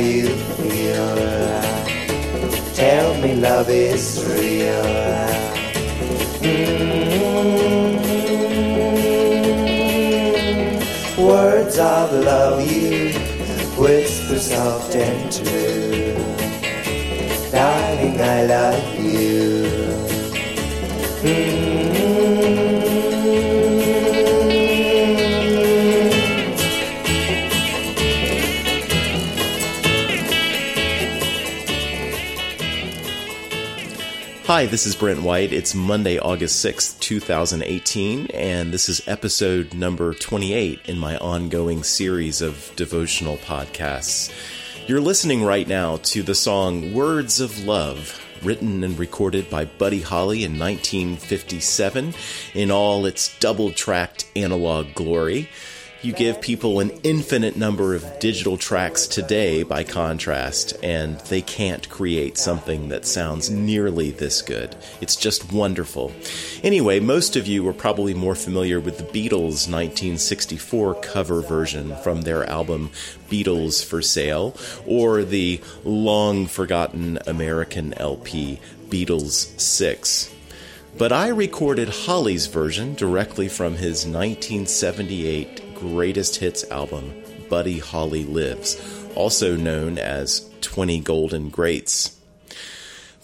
you feel. Tell me love is real. Mm-hmm. Words of love you whisper soft and true. Hi, this is Brent White. It's Monday, August 6th, 2018, and this is episode number 28 in my ongoing series of devotional podcasts. You're listening right now to the song Words of Love, written and recorded by Buddy Holly in 1957 in all its double tracked analog glory. You give people an infinite number of digital tracks today, by contrast, and they can't create something that sounds nearly this good. It's just wonderful. Anyway, most of you are probably more familiar with the Beatles' 1964 cover version from their album Beatles for Sale, or the long forgotten American LP Beatles 6 but I recorded Holly's version directly from his 1978 greatest hits album, Buddy Holly Lives, also known as 20 Golden Greats.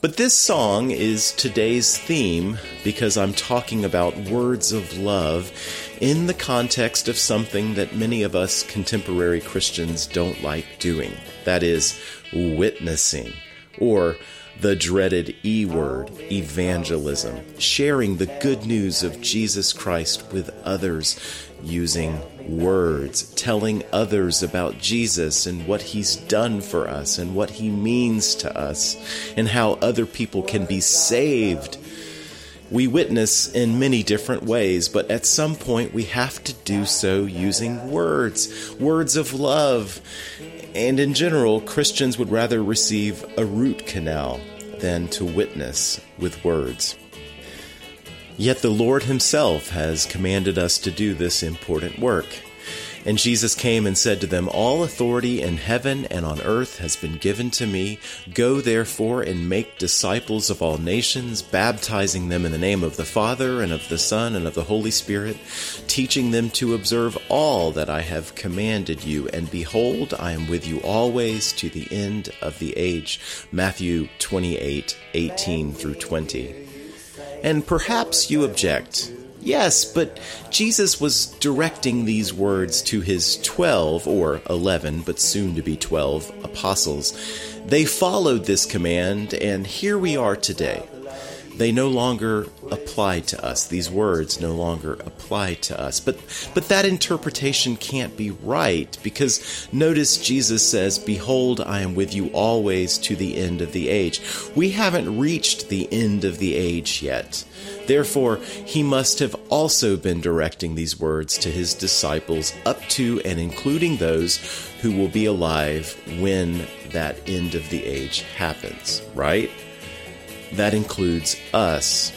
But this song is today's theme because I'm talking about words of love in the context of something that many of us contemporary Christians don't like doing. That is, witnessing, or the dreaded E word, evangelism, sharing the good news of Jesus Christ with others using words, telling others about Jesus and what he's done for us and what he means to us and how other people can be saved. We witness in many different ways, but at some point we have to do so using words, words of love. And in general, Christians would rather receive a root canal than to witness with words. Yet the Lord Himself has commanded us to do this important work. And Jesus came and said to them, All authority in heaven and on earth has been given to me. Go therefore and make disciples of all nations, baptizing them in the name of the Father and of the Son and of the Holy Spirit, teaching them to observe all that I have commanded you. And behold, I am with you always to the end of the age. Matthew 28 18 through 20. And perhaps you object. Yes, but Jesus was directing these words to his 12 or 11, but soon to be 12 apostles. They followed this command, and here we are today. They no longer apply to us. These words no longer apply to us. But but that interpretation can't be right because notice Jesus says, "Behold, I am with you always to the end of the age." We haven't reached the end of the age yet. Therefore, he must have also been directing these words to his disciples up to and including those who will be alive when that end of the age happens, right? That includes us.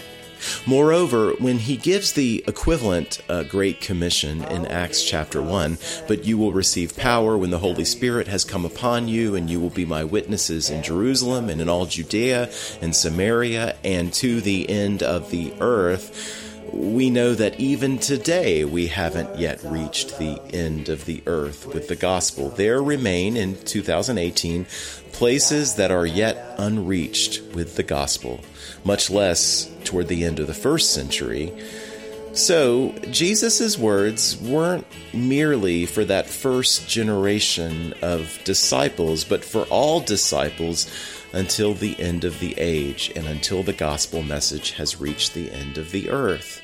Moreover, when he gives the equivalent uh, Great Commission in Acts chapter 1, but you will receive power when the Holy Spirit has come upon you, and you will be my witnesses in Jerusalem and in all Judea and Samaria and to the end of the earth we know that even today we haven't yet reached the end of the earth with the gospel. There remain in 2018 places that are yet unreached with the gospel, much less toward the end of the first century. So, Jesus' words weren't merely for that first generation of disciples, but for all disciples until the end of the age and until the gospel message has reached the end of the earth.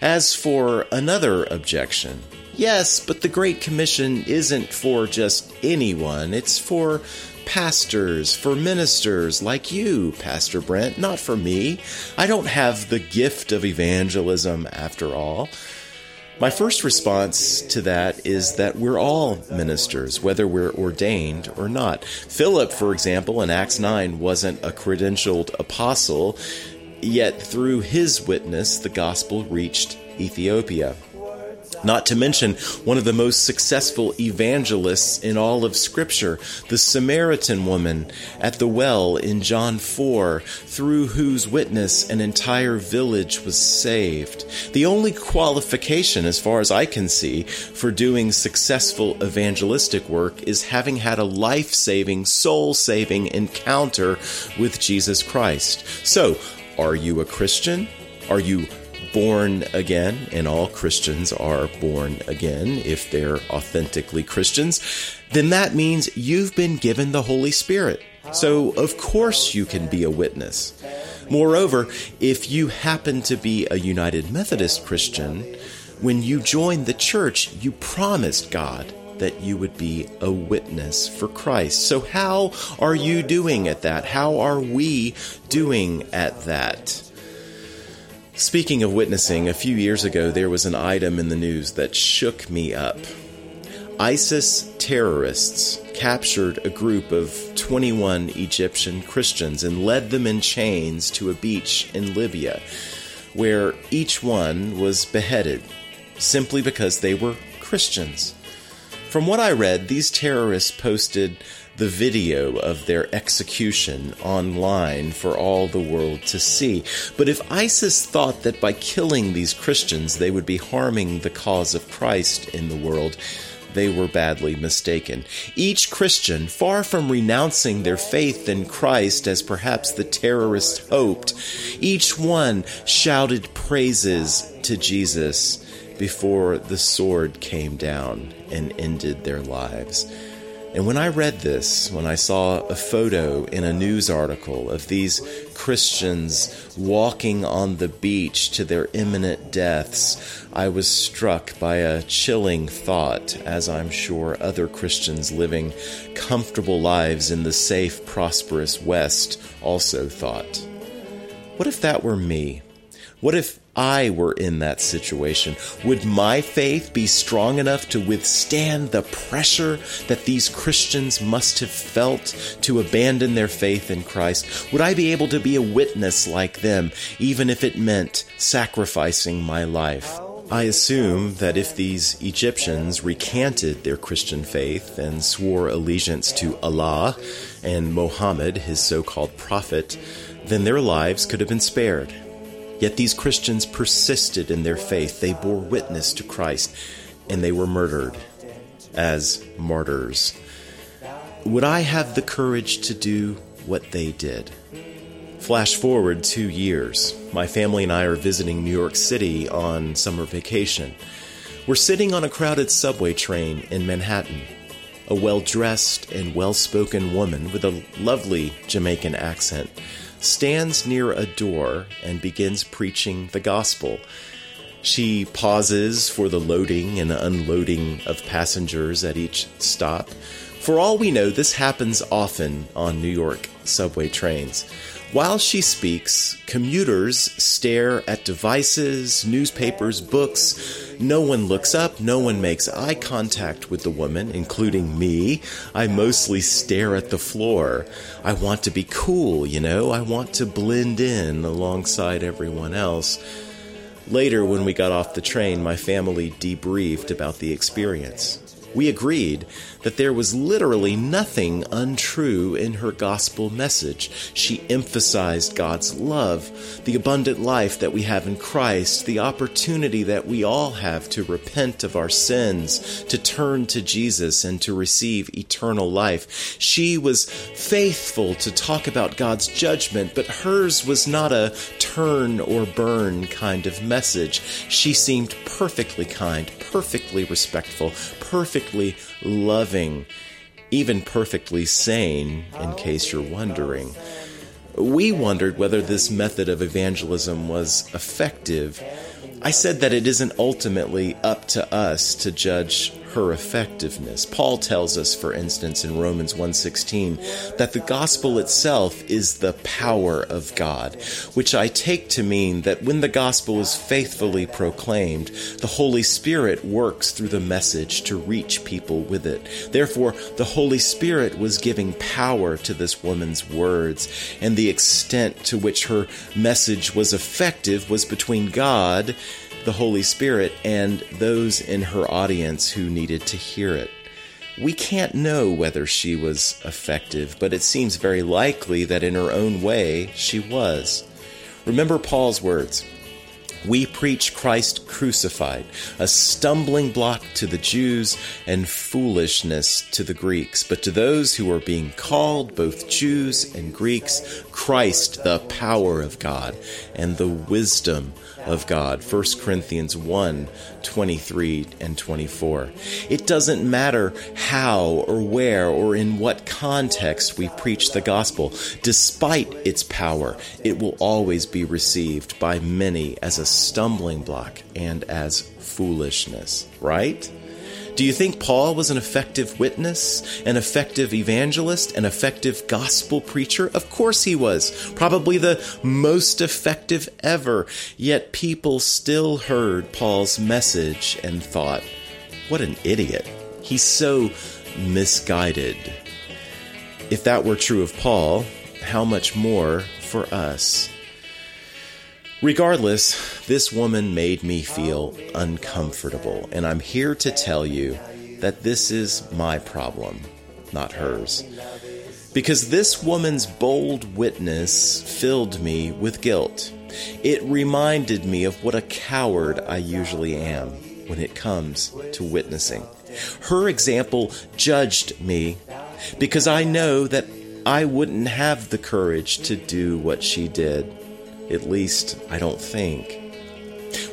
As for another objection, yes, but the Great Commission isn't for just anyone, it's for pastors, for ministers like you, Pastor Brent, not for me. I don't have the gift of evangelism after all. My first response to that is that we're all ministers, whether we're ordained or not. Philip, for example, in Acts 9 wasn't a credentialed apostle, yet through his witness, the gospel reached Ethiopia. Not to mention one of the most successful evangelists in all of Scripture, the Samaritan woman at the well in John 4, through whose witness an entire village was saved. The only qualification, as far as I can see, for doing successful evangelistic work is having had a life saving, soul saving encounter with Jesus Christ. So, are you a Christian? Are you born again, and all Christians are born again if they're authentically Christians, then that means you've been given the Holy Spirit. So, of course, you can be a witness. Moreover, if you happen to be a United Methodist Christian, when you joined the church, you promised God that you would be a witness for Christ. So, how are you doing at that? How are we doing at that? Speaking of witnessing, a few years ago there was an item in the news that shook me up. ISIS terrorists captured a group of 21 Egyptian Christians and led them in chains to a beach in Libya, where each one was beheaded simply because they were Christians. From what I read, these terrorists posted the video of their execution online for all the world to see. But if ISIS thought that by killing these Christians they would be harming the cause of Christ in the world, they were badly mistaken. Each Christian, far from renouncing their faith in Christ as perhaps the terrorists hoped, each one shouted praises to Jesus before the sword came down and ended their lives. And when I read this, when I saw a photo in a news article of these Christians walking on the beach to their imminent deaths, I was struck by a chilling thought, as I'm sure other Christians living comfortable lives in the safe, prosperous West also thought. What if that were me? What if I were in that situation, would my faith be strong enough to withstand the pressure that these Christians must have felt to abandon their faith in Christ? Would I be able to be a witness like them, even if it meant sacrificing my life? I assume that if these Egyptians recanted their Christian faith and swore allegiance to Allah and Mohammed, his so called prophet, then their lives could have been spared. Yet these Christians persisted in their faith. They bore witness to Christ and they were murdered as martyrs. Would I have the courage to do what they did? Flash forward two years. My family and I are visiting New York City on summer vacation. We're sitting on a crowded subway train in Manhattan. A well dressed and well spoken woman with a lovely Jamaican accent stands near a door and begins preaching the gospel. She pauses for the loading and unloading of passengers at each stop. For all we know, this happens often on New York subway trains. While she speaks, commuters stare at devices, newspapers, books. No one looks up, no one makes eye contact with the woman, including me. I mostly stare at the floor. I want to be cool, you know, I want to blend in alongside everyone else. Later, when we got off the train, my family debriefed about the experience. We agreed that there was literally nothing untrue in her gospel message. She emphasized God's love, the abundant life that we have in Christ, the opportunity that we all have to repent of our sins, to turn to Jesus, and to receive eternal life. She was faithful to talk about God's judgment, but hers was not a turn or burn kind of message. She seemed perfectly kind, perfectly respectful, perfectly loving, even perfectly sane, in case you're wondering. We wondered whether this method of evangelism was effective. I said that it isn't ultimately up to us to judge her effectiveness. Paul tells us, for instance, in Romans 1:16, that the gospel itself is the power of God, which I take to mean that when the gospel is faithfully proclaimed, the Holy Spirit works through the message to reach people with it. Therefore, the Holy Spirit was giving power to this woman's words, and the extent to which her message was effective was between God the Holy Spirit and those in her audience who needed to hear it. We can't know whether she was effective, but it seems very likely that in her own way she was. Remember Paul's words we preach Christ crucified, a stumbling block to the Jews and foolishness to the Greeks. But to those who are being called, both Jews and Greeks, Christ, the power of God and the wisdom of God. 1 Corinthians 1 23 and 24. It doesn't matter how or where or in what context we preach the gospel, despite its power, it will always be received by many as a stumbling block and as foolishness, right? Do you think Paul was an effective witness, an effective evangelist, an effective gospel preacher? Of course he was. Probably the most effective ever. Yet people still heard Paul's message and thought, what an idiot. He's so misguided. If that were true of Paul, how much more for us? Regardless, this woman made me feel uncomfortable, and I'm here to tell you that this is my problem, not hers. Because this woman's bold witness filled me with guilt. It reminded me of what a coward I usually am when it comes to witnessing. Her example judged me because I know that I wouldn't have the courage to do what she did. At least, I don't think.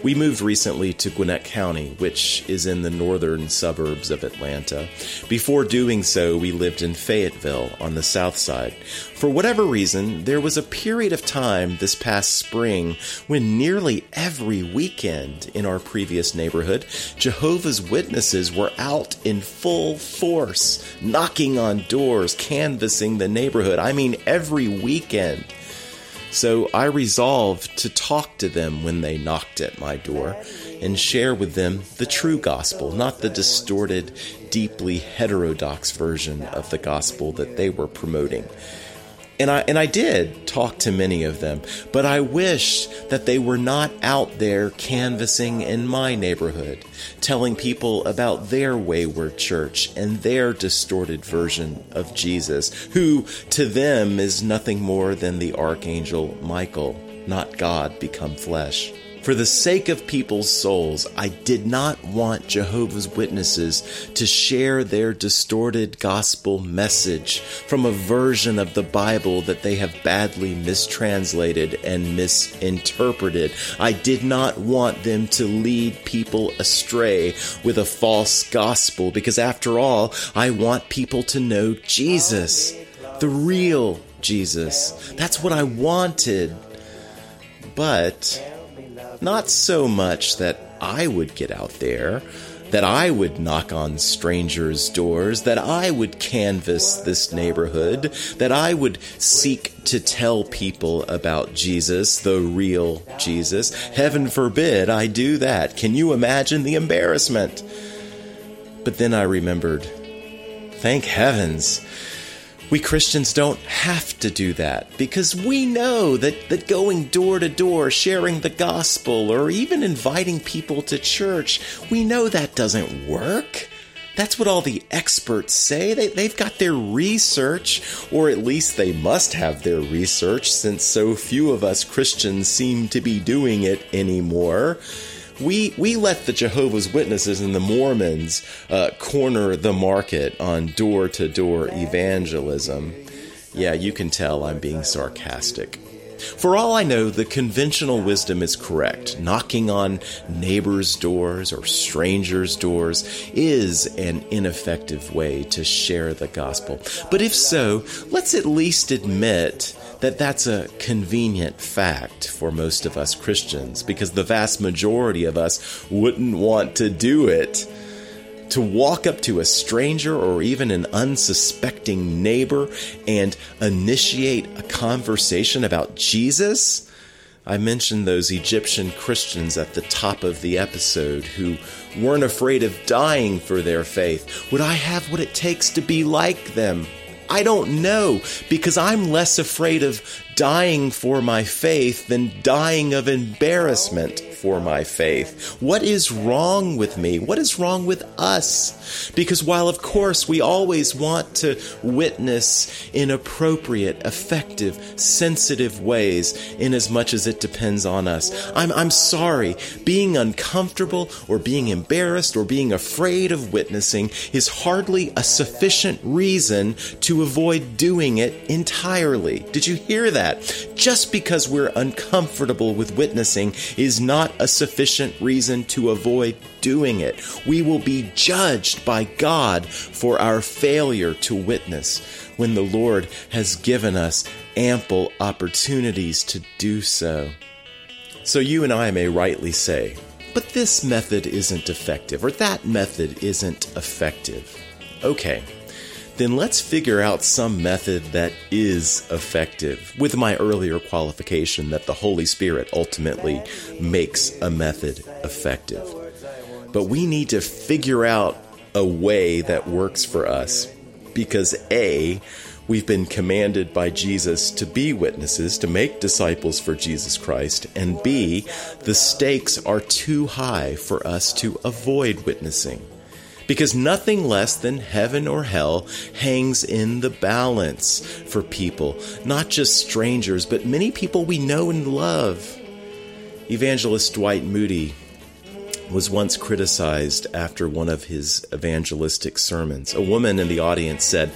We moved recently to Gwinnett County, which is in the northern suburbs of Atlanta. Before doing so, we lived in Fayetteville on the south side. For whatever reason, there was a period of time this past spring when nearly every weekend in our previous neighborhood, Jehovah's Witnesses were out in full force, knocking on doors, canvassing the neighborhood. I mean, every weekend. So I resolved to talk to them when they knocked at my door and share with them the true gospel, not the distorted, deeply heterodox version of the gospel that they were promoting. And I and I did talk to many of them, but I wish that they were not out there canvassing in my neighborhood, telling people about their wayward church and their distorted version of Jesus, who to them is nothing more than the archangel Michael, not God become flesh. For the sake of people's souls, I did not want Jehovah's Witnesses to share their distorted gospel message from a version of the Bible that they have badly mistranslated and misinterpreted. I did not want them to lead people astray with a false gospel because, after all, I want people to know Jesus, the real Jesus. That's what I wanted. But not so much that I would get out there, that I would knock on strangers' doors, that I would canvass this neighborhood, that I would seek to tell people about Jesus, the real Jesus. Heaven forbid I do that. Can you imagine the embarrassment? But then I remembered, thank heavens we Christians don't have to do that because we know that, that going door to door, sharing the gospel, or even inviting people to church, we know that doesn't work. That's what all the experts say. They, they've got their research, or at least they must have their research since so few of us Christians seem to be doing it anymore we we let the Jehovah's Witnesses and the Mormons uh, corner the market on door to door evangelism. Yeah, you can tell I'm being sarcastic. For all I know, the conventional wisdom is correct. Knocking on neighbors' doors or strangers' doors is an ineffective way to share the gospel. But if so, let's at least admit that that's a convenient fact for most of us Christians because the vast majority of us wouldn't want to do it. To walk up to a stranger or even an unsuspecting neighbor and initiate a conversation about Jesus? I mentioned those Egyptian Christians at the top of the episode who weren't afraid of dying for their faith. Would I have what it takes to be like them? I don't know because I'm less afraid of dying for my faith than dying of embarrassment for my faith? What is wrong with me? What is wrong with us? Because while, of course, we always want to witness in appropriate, effective, sensitive ways, in as much as it depends on us, I'm, I'm sorry. Being uncomfortable or being embarrassed or being afraid of witnessing is hardly a sufficient reason to avoid doing it entirely. Did you hear that? Just because we're uncomfortable with witnessing is not a sufficient reason to avoid doing it. We will be judged by God for our failure to witness when the Lord has given us ample opportunities to do so. So you and I may rightly say, but this method isn't effective, or that method isn't effective. Okay, then let's figure out some method that is effective, with my earlier qualification that the Holy Spirit ultimately makes a method effective. But we need to figure out a way that works for us because A, we've been commanded by Jesus to be witnesses, to make disciples for Jesus Christ, and B, the stakes are too high for us to avoid witnessing. Because nothing less than heaven or hell hangs in the balance for people, not just strangers, but many people we know and love. Evangelist Dwight Moody was once criticized after one of his evangelistic sermons. A woman in the audience said,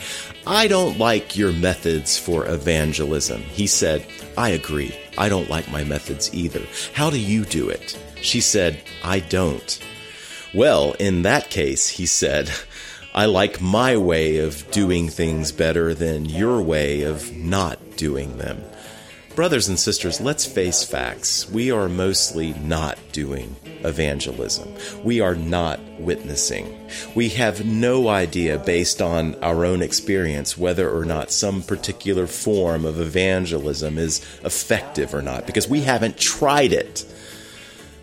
I don't like your methods for evangelism. He said, I agree. I don't like my methods either. How do you do it? She said, I don't. Well, in that case, he said, I like my way of doing things better than your way of not doing them. Brothers and sisters, let's face facts. We are mostly not doing evangelism. We are not witnessing. We have no idea, based on our own experience, whether or not some particular form of evangelism is effective or not, because we haven't tried it.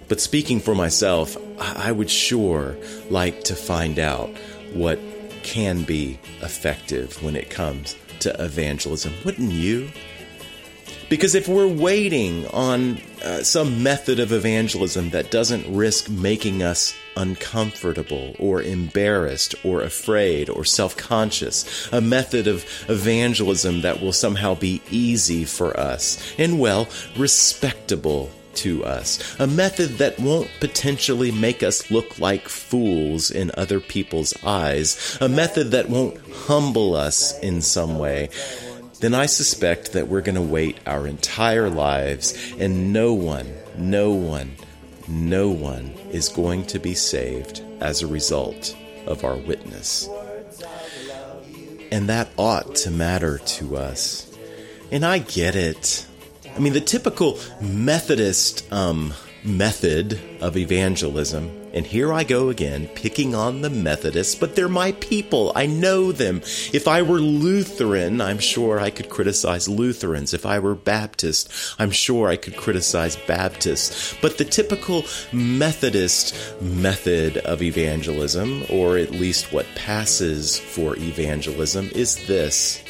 But speaking for myself, I would sure like to find out what can be effective when it comes to evangelism. Wouldn't you? Because if we're waiting on uh, some method of evangelism that doesn't risk making us uncomfortable or embarrassed or afraid or self conscious, a method of evangelism that will somehow be easy for us and, well, respectable to us, a method that won't potentially make us look like fools in other people's eyes, a method that won't humble us in some way then I suspect that we're going to wait our entire lives and no one, no one, no one is going to be saved as a result of our witness. And that ought to matter to us. And I get it. I mean, the typical Methodist um, method of evangelism and here I go again, picking on the Methodists, but they're my people. I know them. If I were Lutheran, I'm sure I could criticize Lutherans. If I were Baptist, I'm sure I could criticize Baptists. But the typical Methodist method of evangelism, or at least what passes for evangelism, is this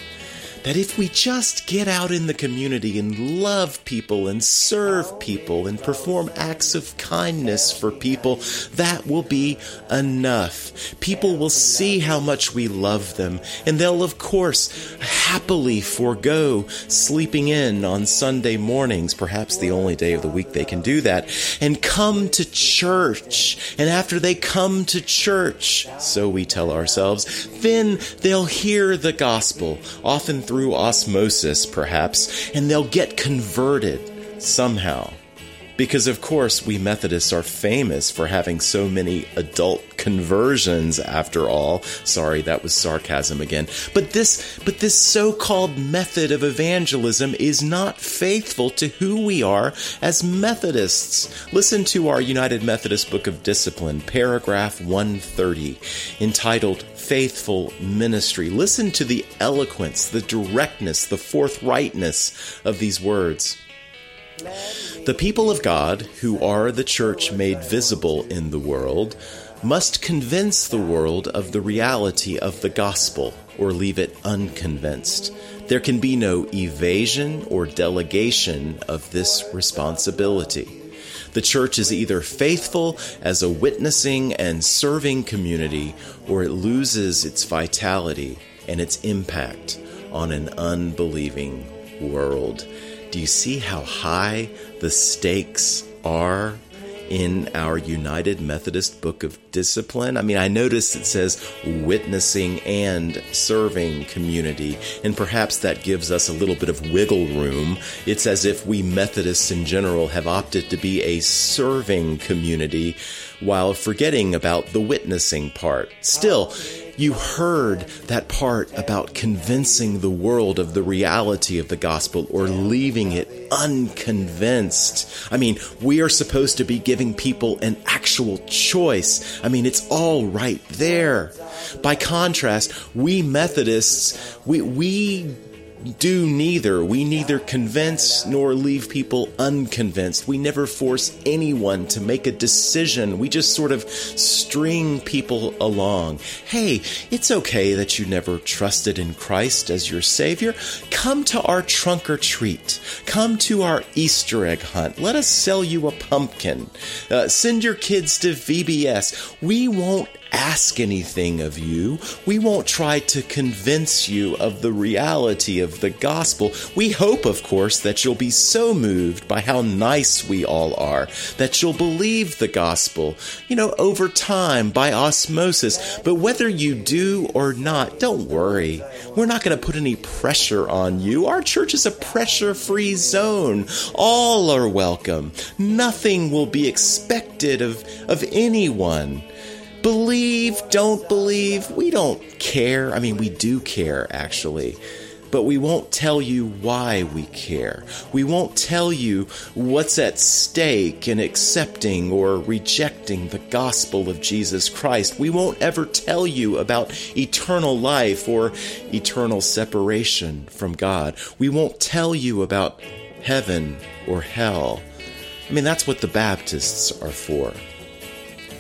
that if we just get out in the community and love people and serve people and perform acts of kindness for people, that will be enough. People will see how much we love them, and they'll, of course, happily forego sleeping in on Sunday mornings, perhaps the only day of the week they can do that, and come to church. And after they come to church, so we tell ourselves, then they'll hear the gospel, often through osmosis, perhaps, and they'll get converted somehow. Because, of course, we Methodists are famous for having so many adult conversions, after all. Sorry, that was sarcasm again. But this, but this so-called method of evangelism is not faithful to who we are as Methodists. Listen to our United Methodist Book of Discipline, paragraph 130, entitled faithful ministry. Listen to the eloquence, the directness, the forthrightness of these words. The people of God, who are the church made visible in the world, must convince the world of the reality of the gospel or leave it unconvinced. There can be no evasion or delegation of this responsibility. The church is either faithful as a witnessing and serving community, or it loses its vitality and its impact on an unbelieving world. Do you see how high the stakes are in our United Methodist Book of Discipline? I mean, I noticed it says witnessing and serving community, and perhaps that gives us a little bit of wiggle room. It's as if we Methodists in general have opted to be a serving community while forgetting about the witnessing part. Still, you heard that part about convincing the world of the reality of the gospel or leaving it unconvinced. I mean, we are supposed to be giving people an actual choice. I mean, it's all right there. By contrast, we Methodists, we, we do neither. We neither convince nor leave people unconvinced. We never force anyone to make a decision. We just sort of string people along. Hey, it's okay that you never trusted in Christ as your Savior. Come to our trunk or treat. Come to our Easter egg hunt. Let us sell you a pumpkin. Uh, send your kids to VBS. We won't ask anything of you. We won't try to convince you of the reality of the gospel. We hope, of course, that you'll be so moved by how nice we all are that you'll believe the gospel, you know, over time by osmosis. But whether you do or not, don't worry. We're not going to put any pressure on you. Our church is a pressure free zone. All are welcome. Nothing will be expected of, of anyone. Believe, don't believe, we don't care. I mean, we do care, actually. But we won't tell you why we care. We won't tell you what's at stake in accepting or rejecting the gospel of Jesus Christ. We won't ever tell you about eternal life or eternal separation from God. We won't tell you about heaven or hell. I mean, that's what the Baptists are for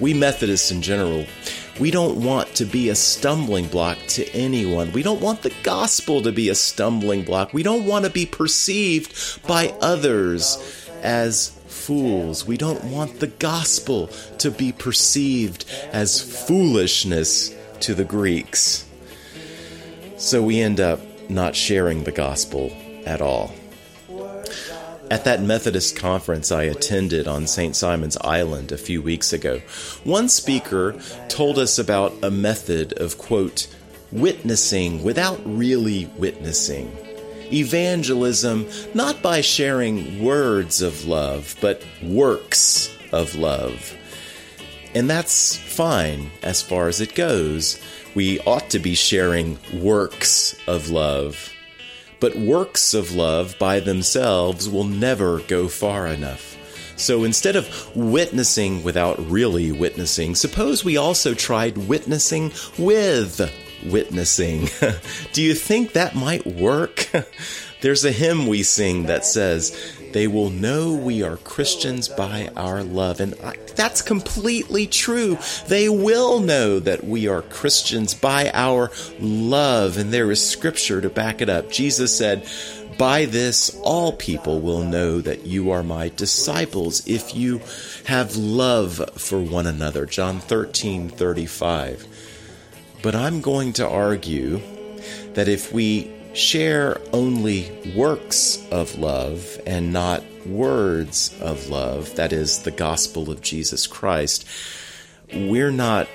we Methodists in general, we don't want to be a stumbling block to anyone. We don't want the gospel to be a stumbling block. We don't want to be perceived by others as fools. We don't want the gospel to be perceived as foolishness to the Greeks. So we end up not sharing the gospel at all. At that Methodist conference I attended on St. Simon's Island a few weeks ago, one speaker told us about a method of, quote, witnessing without really witnessing. Evangelism not by sharing words of love, but works of love. And that's fine as far as it goes. We ought to be sharing works of love but works of love by themselves will never go far enough. So instead of witnessing without really witnessing, suppose we also tried witnessing with witnessing. Do you think that might work? There's a hymn we sing that says, They will know we are Christians by our love. And I, that's completely true. They will know that we are Christians by our love. And there is scripture to back it up. Jesus said, by this, all people will know that you are my disciples if you have love for one another. John 13 35. But I'm going to argue that if we share only works of love and not words of love, that is, the gospel of Jesus Christ, we're not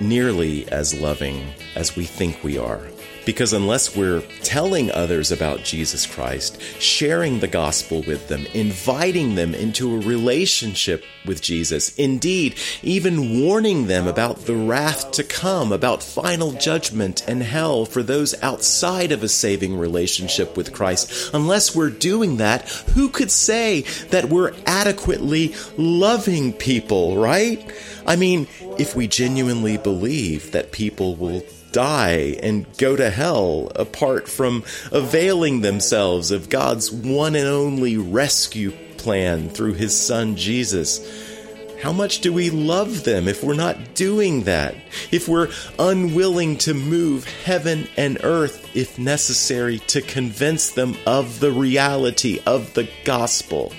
nearly as loving as we think we are. Because unless we're telling others about Jesus Christ, sharing the gospel with them, inviting them into a relationship with Jesus, indeed, even warning them about the wrath to come, about final judgment and hell for those outside of a saving relationship with Christ, unless we're doing that, who could say that we're adequately loving people, right? I mean, if we genuinely believe that people will die and go to hell apart from availing themselves of God's one and only rescue plan through his son Jesus. How much do we love them if we're not doing that? If we're unwilling to move heaven and earth if necessary to convince them of the reality of the gospel?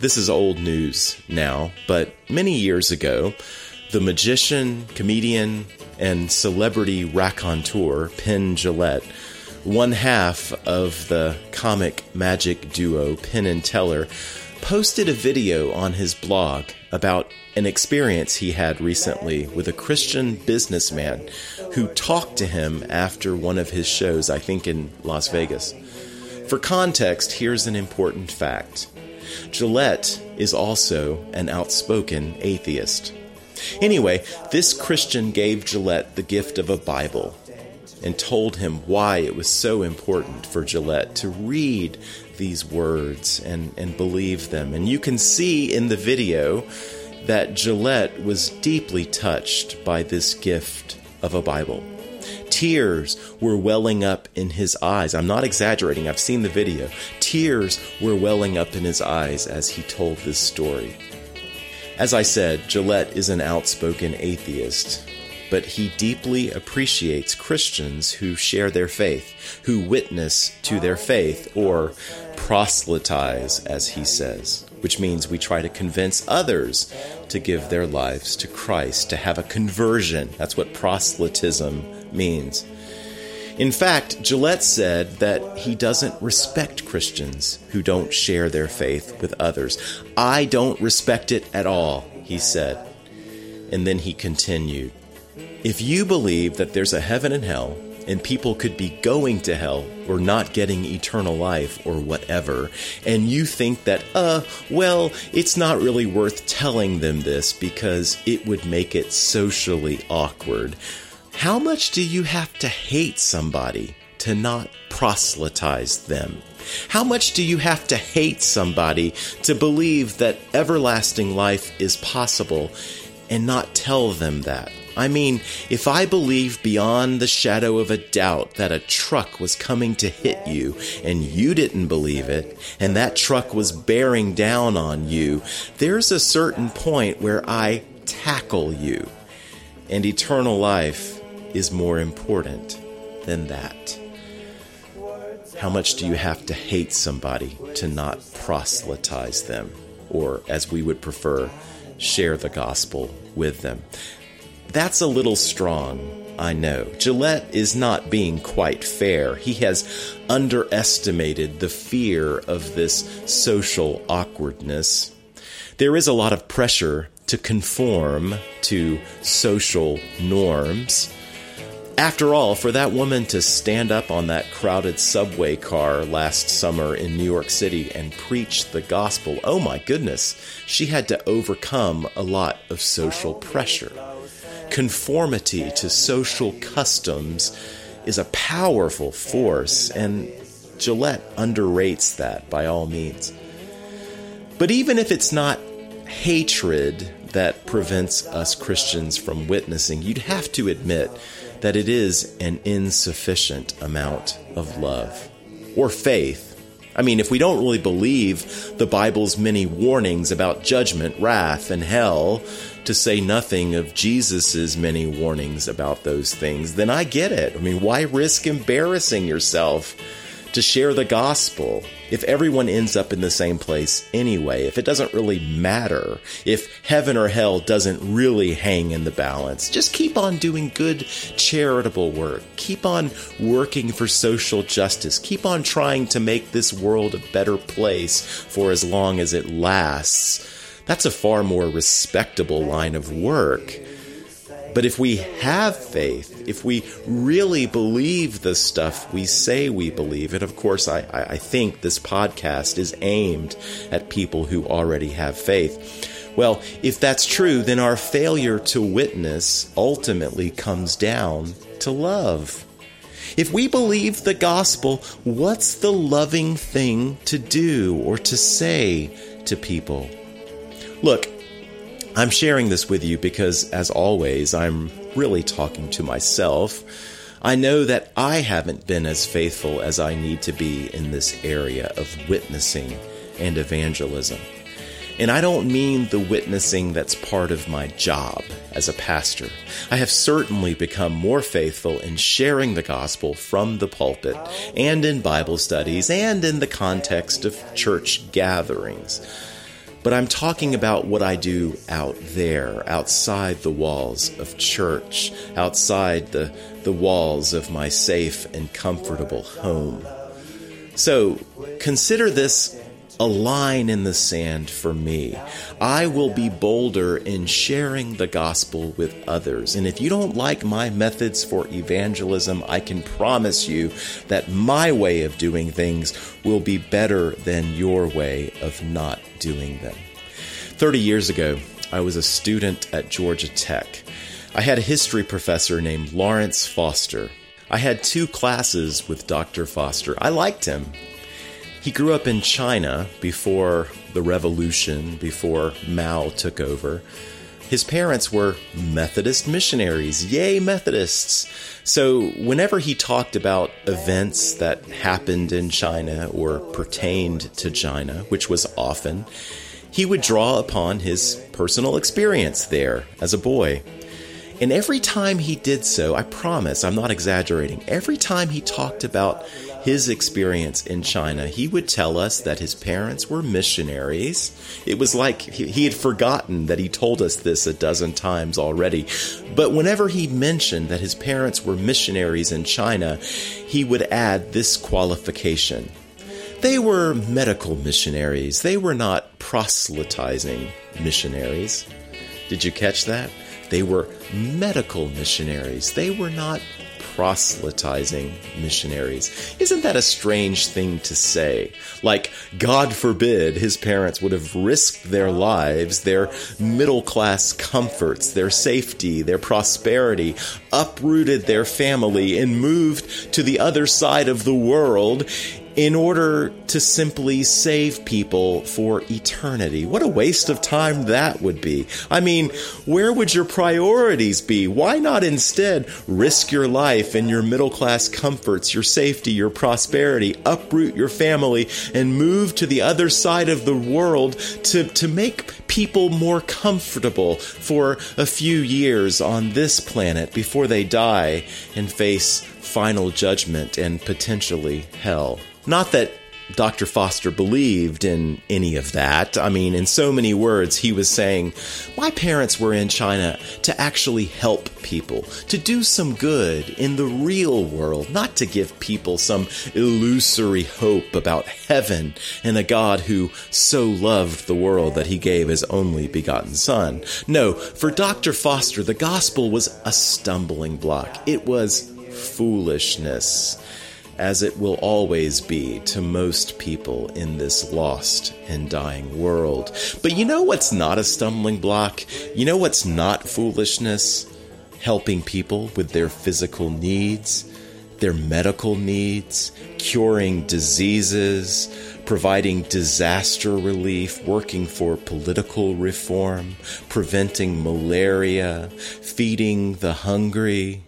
This is old news now, but many years ago, the magician, comedian, and celebrity raconteur Penn Jillette, one half of the comic magic duo Penn and Teller, posted a video on his blog about an experience he had recently with a Christian businessman who talked to him after one of his shows, I think in Las Vegas. For context, here's an important fact Jillette is also an outspoken atheist. Anyway, this Christian gave Jillette the gift of a Bible and told him why it was so important for Jillette to read these words and, and believe them. And you can see in the video that Jillette was deeply touched by this gift of a Bible. Tears were welling up in his eyes. I'm not exaggerating, I've seen the video. Tears were welling up in his eyes as he told this story. As I said, Jillette is an outspoken atheist, but he deeply appreciates Christians who share their faith, who witness to their faith, or proselytize, as he says, which means we try to convince others to give their lives to Christ, to have a conversion. That's what proselytism means. In fact, Jillette said that he doesn't respect Christians who don't share their faith with others. I don't respect it at all, he said. And then he continued If you believe that there's a heaven and hell, and people could be going to hell or not getting eternal life or whatever, and you think that, uh, well, it's not really worth telling them this because it would make it socially awkward. How much do you have to hate somebody to not proselytize them? How much do you have to hate somebody to believe that everlasting life is possible and not tell them that? I mean, if I believe beyond the shadow of a doubt that a truck was coming to hit you and you didn't believe it, and that truck was bearing down on you, there's a certain point where I tackle you. And eternal life is more important than that. How much do you have to hate somebody to not proselytize them, or as we would prefer, share the gospel with them? That's a little strong, I know. Jillette is not being quite fair. He has underestimated the fear of this social awkwardness. There is a lot of pressure to conform to social norms. After all, for that woman to stand up on that crowded subway car last summer in New York City and preach the gospel, oh my goodness, she had to overcome a lot of social pressure. Conformity to social customs is a powerful force, and Jillette underrates that by all means. But even if it's not hatred that prevents us Christians from witnessing, you'd have to admit that it is an insufficient amount of love or faith. I mean, if we don't really believe the Bible's many warnings about judgment, wrath, and hell, to say nothing of Jesus' many warnings about those things, then I get it. I mean, why risk embarrassing yourself to share the gospel if everyone ends up in the same place anyway, if it doesn't really matter, if heaven or hell doesn't really hang in the balance, just keep on doing good charitable work. Keep on working for social justice. Keep on trying to make this world a better place for as long as it lasts. That's a far more respectable line of work but if we have faith, if we really believe the stuff we say we believe, and of course, I, I think this podcast is aimed at people who already have faith. Well, if that's true, then our failure to witness ultimately comes down to love. If we believe the gospel, what's the loving thing to do or to say to people? Look, I'm sharing this with you because, as always, I'm really talking to myself. I know that I haven't been as faithful as I need to be in this area of witnessing and evangelism. And I don't mean the witnessing that's part of my job as a pastor. I have certainly become more faithful in sharing the gospel from the pulpit and in Bible studies and in the context of church gatherings. But I'm talking about what I do out there, outside the walls of church, outside the, the walls of my safe and comfortable home. So consider this a line in the sand for me. I will be bolder in sharing the gospel with others. And if you don't like my methods for evangelism, I can promise you that my way of doing things will be better than your way of not doing them. 30 years ago, I was a student at Georgia Tech. I had a history professor named Lawrence Foster. I had two classes with Dr. Foster. I liked him. He grew up in China before the revolution, before Mao took over. His parents were Methodist missionaries. Yay, Methodists! So, whenever he talked about events that happened in China or pertained to China, which was often, he would draw upon his personal experience there as a boy. And every time he did so, I promise, I'm not exaggerating, every time he talked about his experience in China, he would tell us that his parents were missionaries. It was like he, had forgotten that he told us this a dozen times already. But whenever he mentioned that his parents were missionaries in China, he would add this qualification. They were medical missionaries. They were not proselytizing missionaries. Did you catch that? They were medical missionaries. They were not proselytizing missionaries. Isn't that a strange thing to say? Like, God forbid his parents would have risked their lives, their middle class comforts, their safety, their prosperity, uprooted their family, and moved to the other side of the world in order to simply save people for eternity. What a waste of time that would be. I mean, where would your priorities be? Why not instead risk your life and your middle class comforts, your safety, your prosperity, uproot your family, and move to the other side of the world to, to make people more comfortable for a few years on this planet before they die and face final judgment and potentially hell? Not that Dr. Foster believed in any of that. I mean, in so many words, he was saying, My parents were in China to actually help people, to do some good in the real world, not to give people some illusory hope about heaven and a God who so loved the world that he gave his only begotten Son. No, for Dr. Foster, the gospel was a stumbling block, it was foolishness as it will always be to most people in this lost and dying world. But you know what's not a stumbling block? You know what's not foolishness? Helping people with their physical needs, their medical needs, curing diseases, providing disaster relief, working for political reform, preventing malaria, feeding the hungry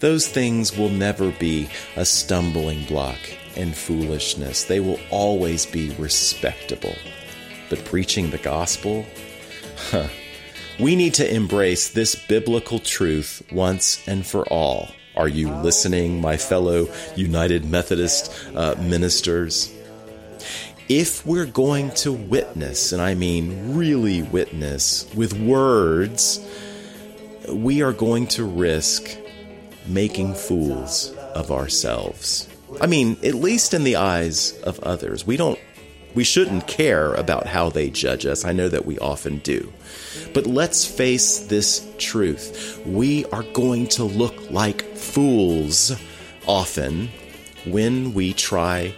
those things will never be a stumbling block and foolishness. They will always be respectable. But preaching the gospel? Huh. We need to embrace this biblical truth once and for all. Are you listening, my fellow United Methodist uh, ministers? If we're going to witness, and I mean really witness, with words, we are going to risk making fools of ourselves. I mean, at least in the eyes of others. We don't we shouldn't care about how they judge us. I know that we often do. But let's face this truth. We are going to look like fools often when we try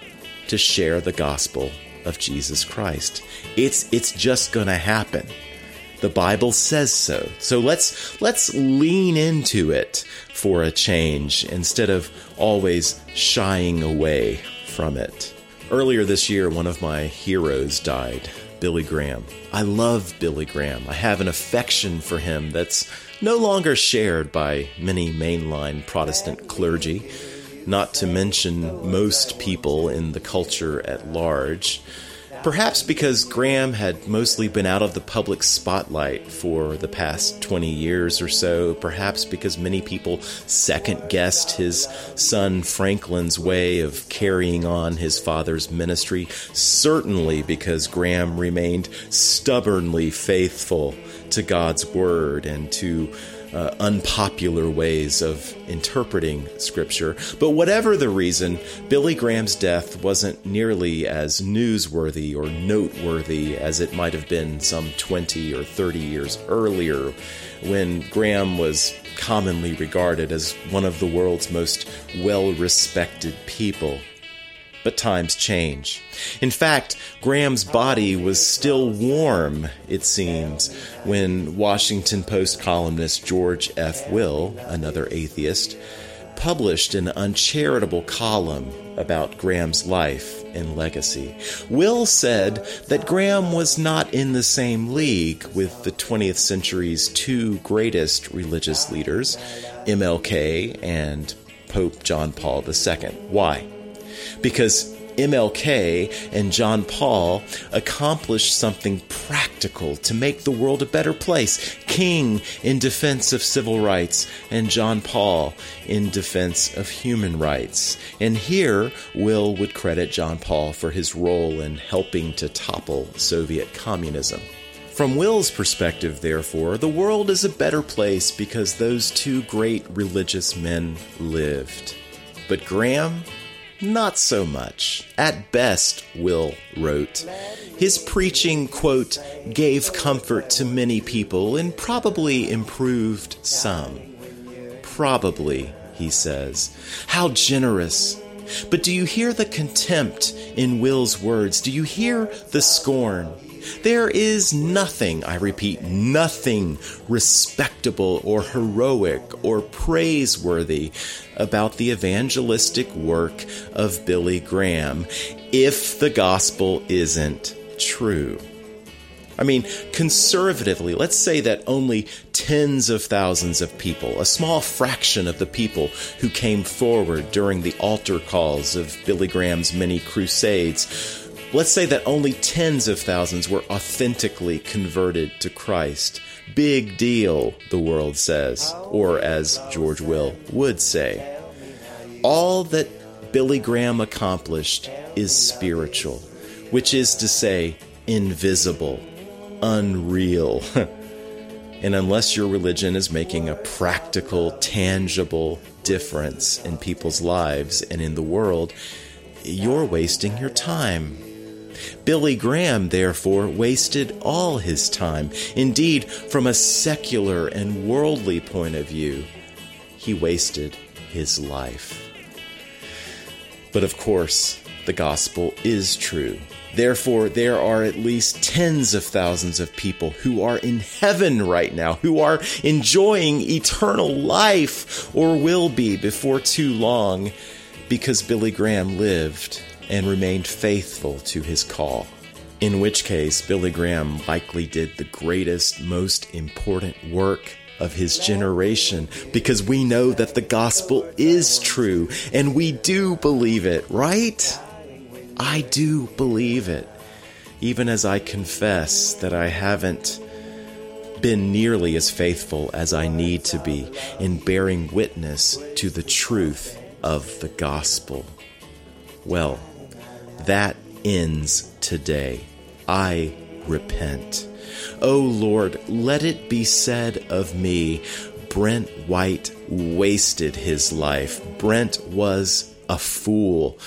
to share the gospel of Jesus Christ. It's it's just going to happen. The Bible says so. So let's let's lean into it for a change instead of always shying away from it. Earlier this year, one of my heroes died, Billy Graham. I love Billy Graham. I have an affection for him that's no longer shared by many mainline Protestant clergy, not to mention most people in the culture at large. Perhaps because Graham had mostly been out of the public spotlight for the past 20 years or so, perhaps because many people second guessed his son Franklin's way of carrying on his father's ministry, certainly because Graham remained stubbornly faithful to God's word and to uh, unpopular ways of interpreting Scripture. But whatever the reason, Billy Graham's death wasn't nearly as newsworthy or noteworthy as it might have been some 20 or 30 years earlier when Graham was commonly regarded as one of the world's most well respected people. But times change. In fact, Graham's body was still warm, it seems, when Washington Post columnist George F. Will, another atheist, published an uncharitable column about Graham's life and legacy. Will said that Graham was not in the same league with the 20th century's two greatest religious leaders, MLK and Pope John Paul II. Why? Because MLK and John Paul accomplished something practical to make the world a better place. King in defense of civil rights, and John Paul in defense of human rights. And here, Will would credit John Paul for his role in helping to topple Soviet communism. From Will's perspective, therefore, the world is a better place because those two great religious men lived. But Graham, not so much. At best, Will wrote. His preaching, quote, gave comfort to many people and probably improved some. Probably, he says. How generous. But do you hear the contempt in Will's words? Do you hear the scorn? There is nothing, I repeat, nothing respectable or heroic or praiseworthy about the evangelistic work of Billy Graham if the gospel isn't true. I mean, conservatively, let's say that only tens of thousands of people, a small fraction of the people who came forward during the altar calls of Billy Graham's many crusades, Let's say that only tens of thousands were authentically converted to Christ. Big deal, the world says, or as George Will would say. All that Billy Graham accomplished is spiritual, which is to say, invisible, unreal. and unless your religion is making a practical, tangible difference in people's lives and in the world, you're wasting your time. Billy Graham, therefore, wasted all his time. Indeed, from a secular and worldly point of view, he wasted his life. But of course, the gospel is true. Therefore, there are at least tens of thousands of people who are in heaven right now, who are enjoying eternal life or will be before too long because Billy Graham lived and remained faithful to his call. In which case, Billy Graham likely did the greatest, most important work of his generation because we know that the gospel is true and we do believe it, right? I do believe it, even as I confess that I haven't been nearly as faithful as I need to be in bearing witness to the truth of the gospel. Well, that ends today. I repent. O oh Lord, let it be said of me Brent White wasted his life. Brent was a fool.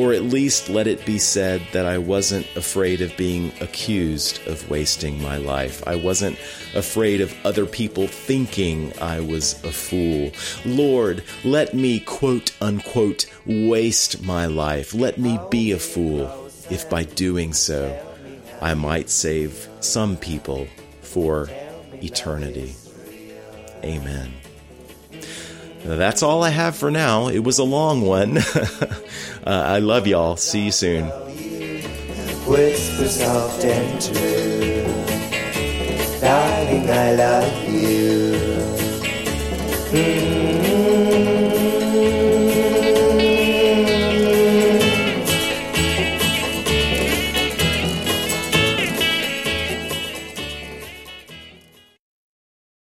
Or at least let it be said that I wasn't afraid of being accused of wasting my life. I wasn't afraid of other people thinking I was a fool. Lord, let me quote unquote waste my life. Let me be a fool if by doing so I might save some people for eternity. Amen. That's all I have for now. It was a long one. uh, I love y'all. See you soon. Whispers. Darling, I love you. Mm.